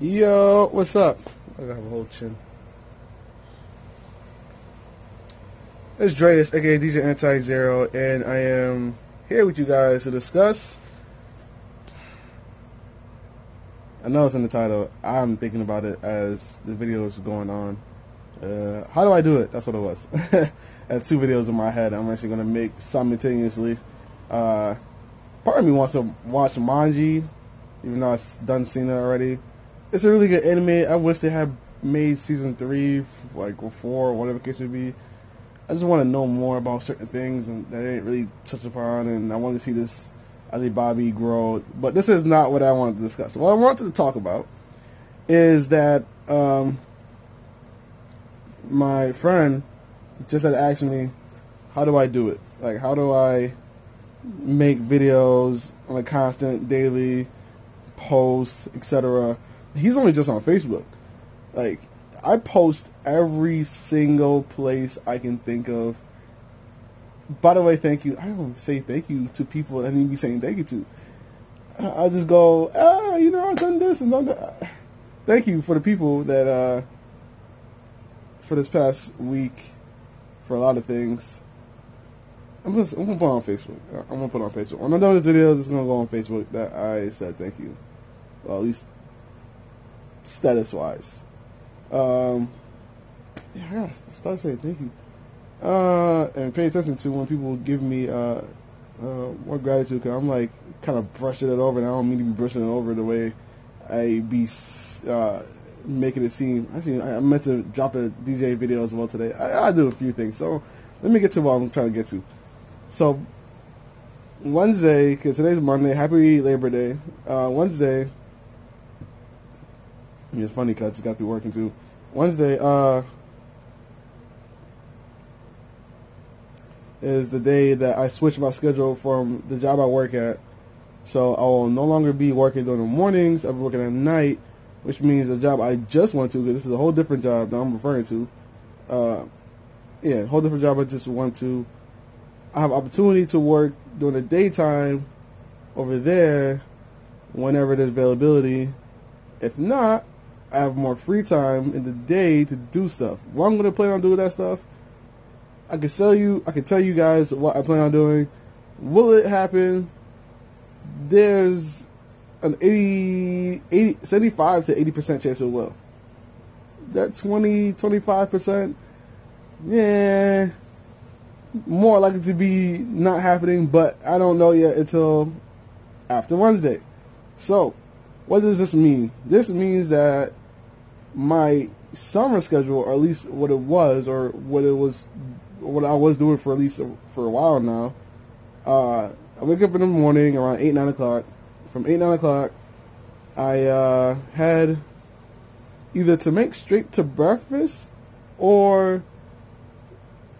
Yo, what's up? I have a whole chin. It's Dreas, aka DJ Anti Zero, and I am here with you guys to discuss. I know it's in the title. I'm thinking about it as the video is going on. Uh, how do I do it? That's what it was. I have two videos in my head. I'm actually gonna make simultaneously. Uh, part of me wants to watch Magi, even though I've done it already it's a really good anime. I wish they had made season three, like or four, or whatever case would be. I just want to know more about certain things and that they didn't really touch upon, and I want to see this Alibaba grow. But this is not what I wanted to discuss. What I wanted to talk about is that um, my friend just had asked me, "How do I do it? Like, how do I make videos on a constant, daily post, etc." he's only just on Facebook. Like I post every single place I can think of. By the way, thank you. I don't say thank you to people that I need to be saying thank you to. I just go, ah, you know, I've done this and done that. Thank you for the people that, uh, for this past week, for a lot of things. I'm gonna, I'm gonna put on Facebook. I'm gonna put on Facebook. When I'm done with this video, it's gonna go on Facebook that I said thank you. Well, at least status wise. Um, yeah, I gotta start saying thank you. Uh, and pay attention to when people give me uh, uh, more gratitude because I'm like kind of brushing it over, and I don't mean to be brushing it over the way I be uh, making it seem. Actually, I, I meant to drop a DJ video as well today. I, I do a few things, so let me get to what I'm trying to get to. So Wednesday, because today's Monday. Happy Labor Day. Uh, Wednesday, it's funny because I just got through working too. Wednesday uh, is the day that I switched my schedule from the job I work at. So I will no longer be working during the mornings. I'll be working at night, which means the job I just went to, because this is a whole different job that I'm referring to. Uh, yeah, whole different job I just went to. I have opportunity to work during the daytime over there whenever there's availability. If not, I have more free time in the day to do stuff. What I'm gonna plan on doing that stuff, I can tell you. I can tell you guys what I plan on doing. Will it happen? There's an 80, 80 75 to 80 percent chance it will. That 20, 25 percent, yeah, more likely to be not happening. But I don't know yet until after Wednesday. So what does this mean? This means that my summer schedule, or at least what it was, or what it was, what I was doing for at least a, for a while now. Uh, I wake up in the morning around eight nine o'clock. From eight nine o'clock, I uh, had either to make straight to breakfast, or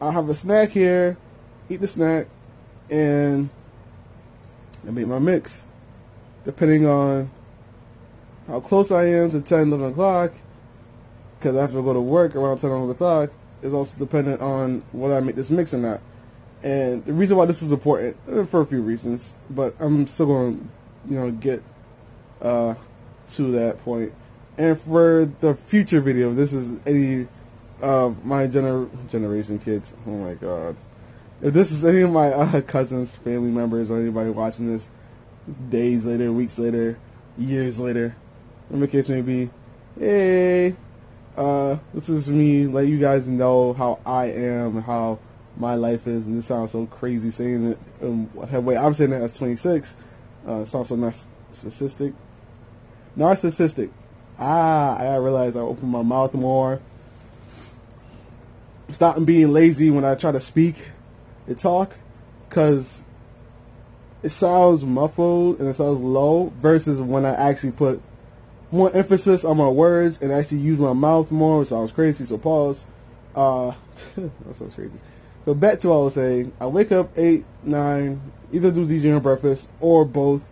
I'll have a snack here, eat the snack, and I make my mix, depending on how close I am to 10, 11 o'clock, because I have to go to work around 10, o'clock, is also dependent on whether I make this mix or not. And the reason why this is important, uh, for a few reasons, but I'm still going to, you know, get uh, to that point. And for the future video, this is any of my gener- generation kids. Oh my god. If this is any of my uh, cousins, family members, or anybody watching this days later, weeks later, years later, whatever the case may be. Hey, uh, this is me let you guys know how I am, how my life is, and this sounds so crazy saying it. Um, way I'm saying it as 26. Uh, sounds so narcissistic. Narcissistic. Ah, I realized I open my mouth more. Stop being lazy when I try to speak and talk, cause it sounds muffled and it sounds low versus when I actually put more emphasis on my words and actually use my mouth more, which sounds crazy, so pause. Uh, that sounds crazy. So back to what I was saying. I wake up 8, 9, either do DJ and breakfast or both.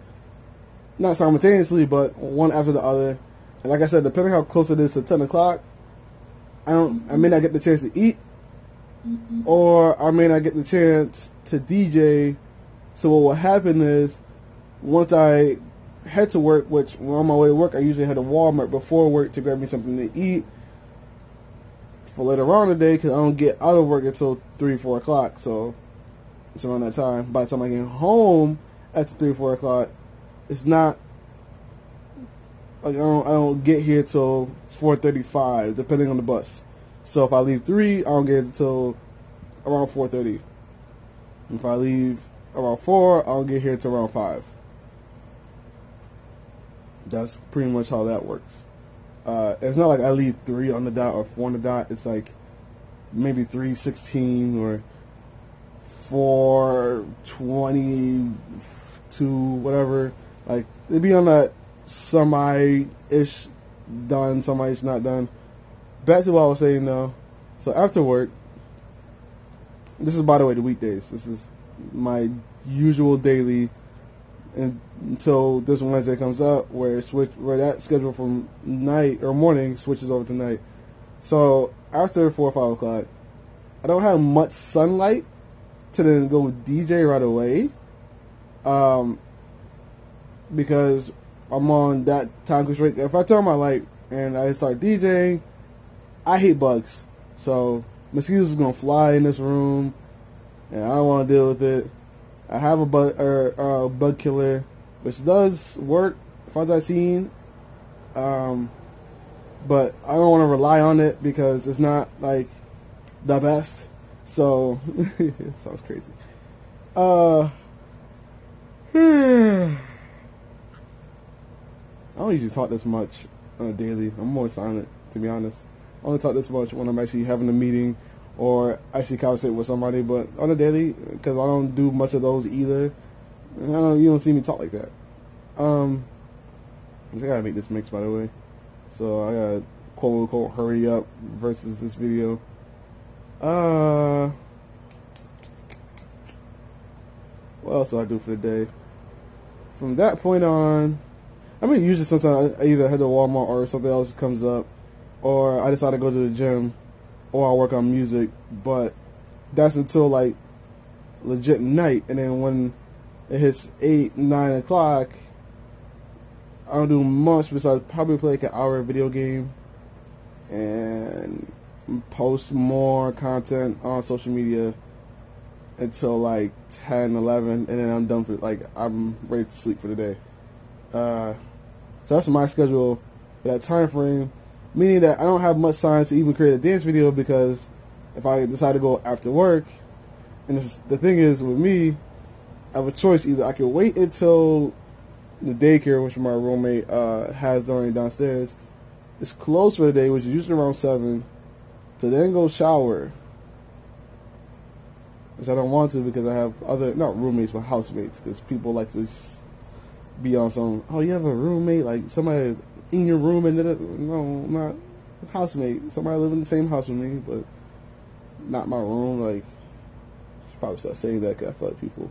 Not simultaneously, but one after the other. And like I said, depending how close it is to 10 o'clock, I don't, I may not get the chance to eat, or I may not get the chance to DJ. So what will happen is, once I head to work, which on my way to work, I usually head to Walmart before work to grab me something to eat for later on the day because I don't get out of work until 3, 4 o'clock. So it's around that time. By the time I get home at 3, 4 o'clock, it's not like I don't, I don't get here till 4.35, depending on the bus. So if I leave 3, I don't get until around 4.30. If I leave around 4, I'll get here till around 5. That's pretty much how that works. Uh, it's not like I leave 3 on the dot or 4 on the dot. It's like maybe 3.16 or 4.22, whatever. Like, it'd be on that semi-ish done, semi-ish not done. Back to what I was saying though. So after work, this is by the way the weekdays. This is my usual daily until this Wednesday comes up, where switch where that schedule from night or morning switches over to night. So after four or five o'clock, I don't have much sunlight to then go DJ right away, um, because I'm on that time constraint. If I turn my light and I start DJing, I hate bugs, so mosquitoes is gonna fly in this room, and I don't want to deal with it. I have a bug or uh, bug killer, which does work, as far as I've seen. Um, but I don't want to rely on it because it's not like the best. So it sounds crazy. Uh, hmm. I don't usually talk this much on a daily. I'm more silent, to be honest. I only talk this much when I'm actually having a meeting or actually conversate with somebody. But on a daily, because I don't do much of those either, don't, you don't see me talk like that. Um, I gotta make this mix, by the way. So I gotta quote unquote hurry up versus this video. Uh, what else do I do for the day? From that point on, I mean, usually sometimes I either head to Walmart or something else comes up, or I decide to go to the gym, or I work on music. But that's until like legit night, and then when it hits eight, nine o'clock, I don't do much besides probably play like an hour video game and post more content on social media until like 10, 11, and then I'm done for like I'm ready to sleep for the day. Uh, so that's my schedule that time frame, meaning that I don't have much time to even create a dance video because if I decide to go after work, and the thing is with me, I have a choice. Either I can wait until the daycare, which my roommate uh, has during downstairs, is closed for the day, which is usually around seven, to then go shower, which I don't want to because I have other not roommates but housemates because people like to be on some. Oh, you have a roommate like somebody in your room and then no, not housemate. Somebody live in the same house with me, but not my room. Like probably start saying that because I feel like people.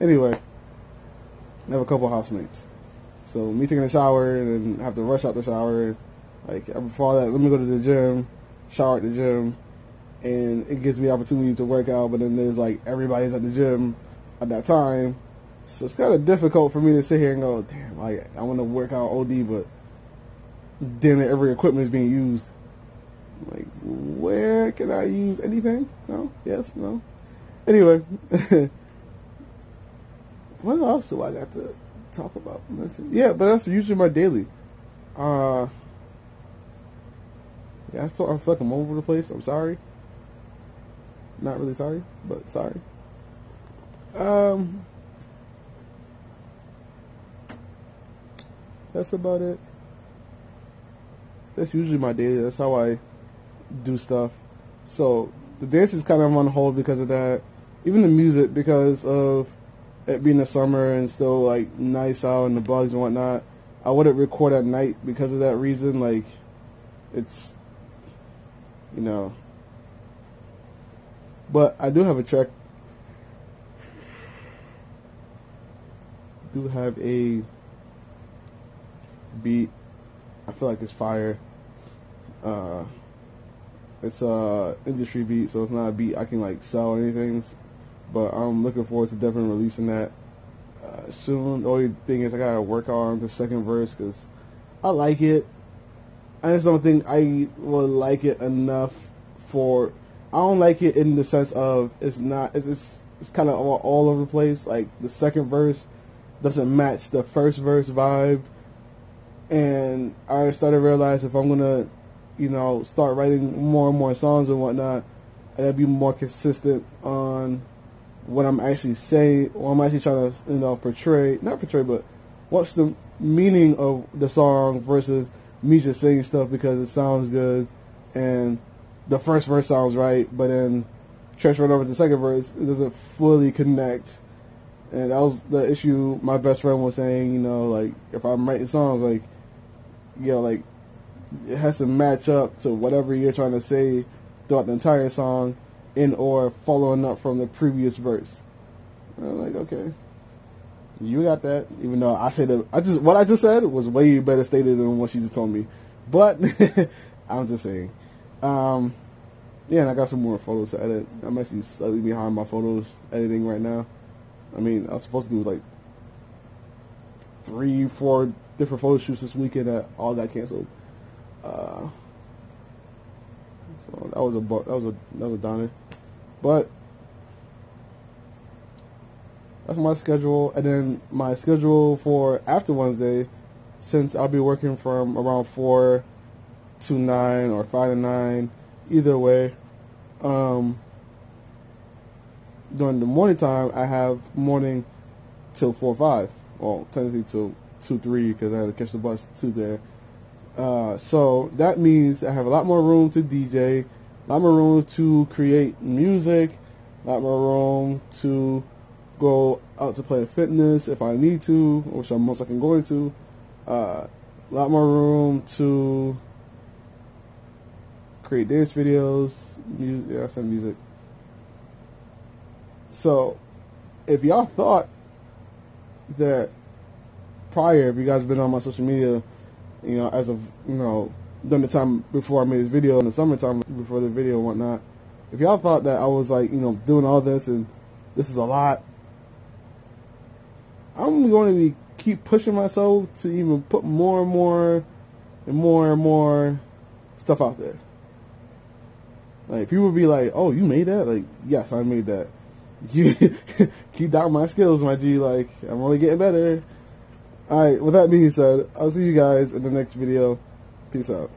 Anyway, I have a couple housemates. So me taking a shower and then have to rush out the shower. Like before that, let me go to the gym, shower at the gym, and it gives me opportunity to work out. But then there's like everybody's at the gym at that time, so it's kind of difficult for me to sit here and go, damn, like I want to work out OD, but damn it, every equipment is being used. Like, where can I use anything? No, yes, no. Anyway. what else do I got to talk about? Yeah, but that's usually my daily. Uh, yeah, I feel, I feel like I'm over the place. I'm sorry. Not really sorry, but sorry. Um, that's about it. That's usually my daily. That's how I do stuff. So the dance is kind of on hold because of that. Even the music because of it being the summer and still like nice out and the bugs and whatnot, I wouldn't record at night because of that reason. Like, it's, you know. But I do have a track. Do have a beat. I feel like it's fire. Uh, it's a industry beat, so it's not a beat I can like sell or anything but I'm looking forward to definitely releasing that. Uh, soon. The only thing is I gotta work on the second verse because I like it. I just don't think I will like it enough for. I don't like it in the sense of it's not. It's it's, kind of all, all over the place. Like the second verse doesn't match the first verse vibe, and I started to realize if I'm gonna, you know, start writing more and more songs and whatnot, I gotta be more consistent on what I'm actually saying, what I'm actually trying to, you know, portray, not portray, but what's the meaning of the song versus me just saying stuff because it sounds good and the first verse sounds right, but then transferring over to the second verse, it doesn't fully connect. And that was the issue my best friend was saying, you know, like, if I'm writing songs, like, you know, like, it has to match up to whatever you're trying to say throughout the entire song in or following up from the previous verse. And I'm like, okay, you got that. Even though I said that, I just what I just said was way better stated than what she just told me. But I'm just saying. Um, yeah, and I got some more photos to edit. I'm actually slightly behind my photos editing right now. I mean, I was supposed to do like three, four different photo shoots this weekend that all got canceled. Uh, so that was a that was a downer. But that's my schedule, and then my schedule for after Wednesday, since I'll be working from around four to nine or five to nine, either way. Um, during the morning time, I have morning till four or five. Well, technically till two three because I had to catch the bus to there. Uh, so that means I have a lot more room to DJ, a lot more room to create music, a lot more room to go out to Planet Fitness if I need to, which I'm most likely going to. Uh, a lot more room to create dance videos, music, yeah, said music. So, if y'all thought that prior, if you guys been on my social media, you know, as of you know, during the time before I made this video in the summertime before the video and whatnot, if y'all thought that I was like, you know, doing all this and this is a lot, I'm going to be keep pushing myself to even put more and more and more and more stuff out there. Like people would be like, "Oh, you made that?" Like, yes, I made that. You keep down my skills, my G. Like, I'm only getting better. All right. With that being said, I'll see you guys in the next video. Peace out.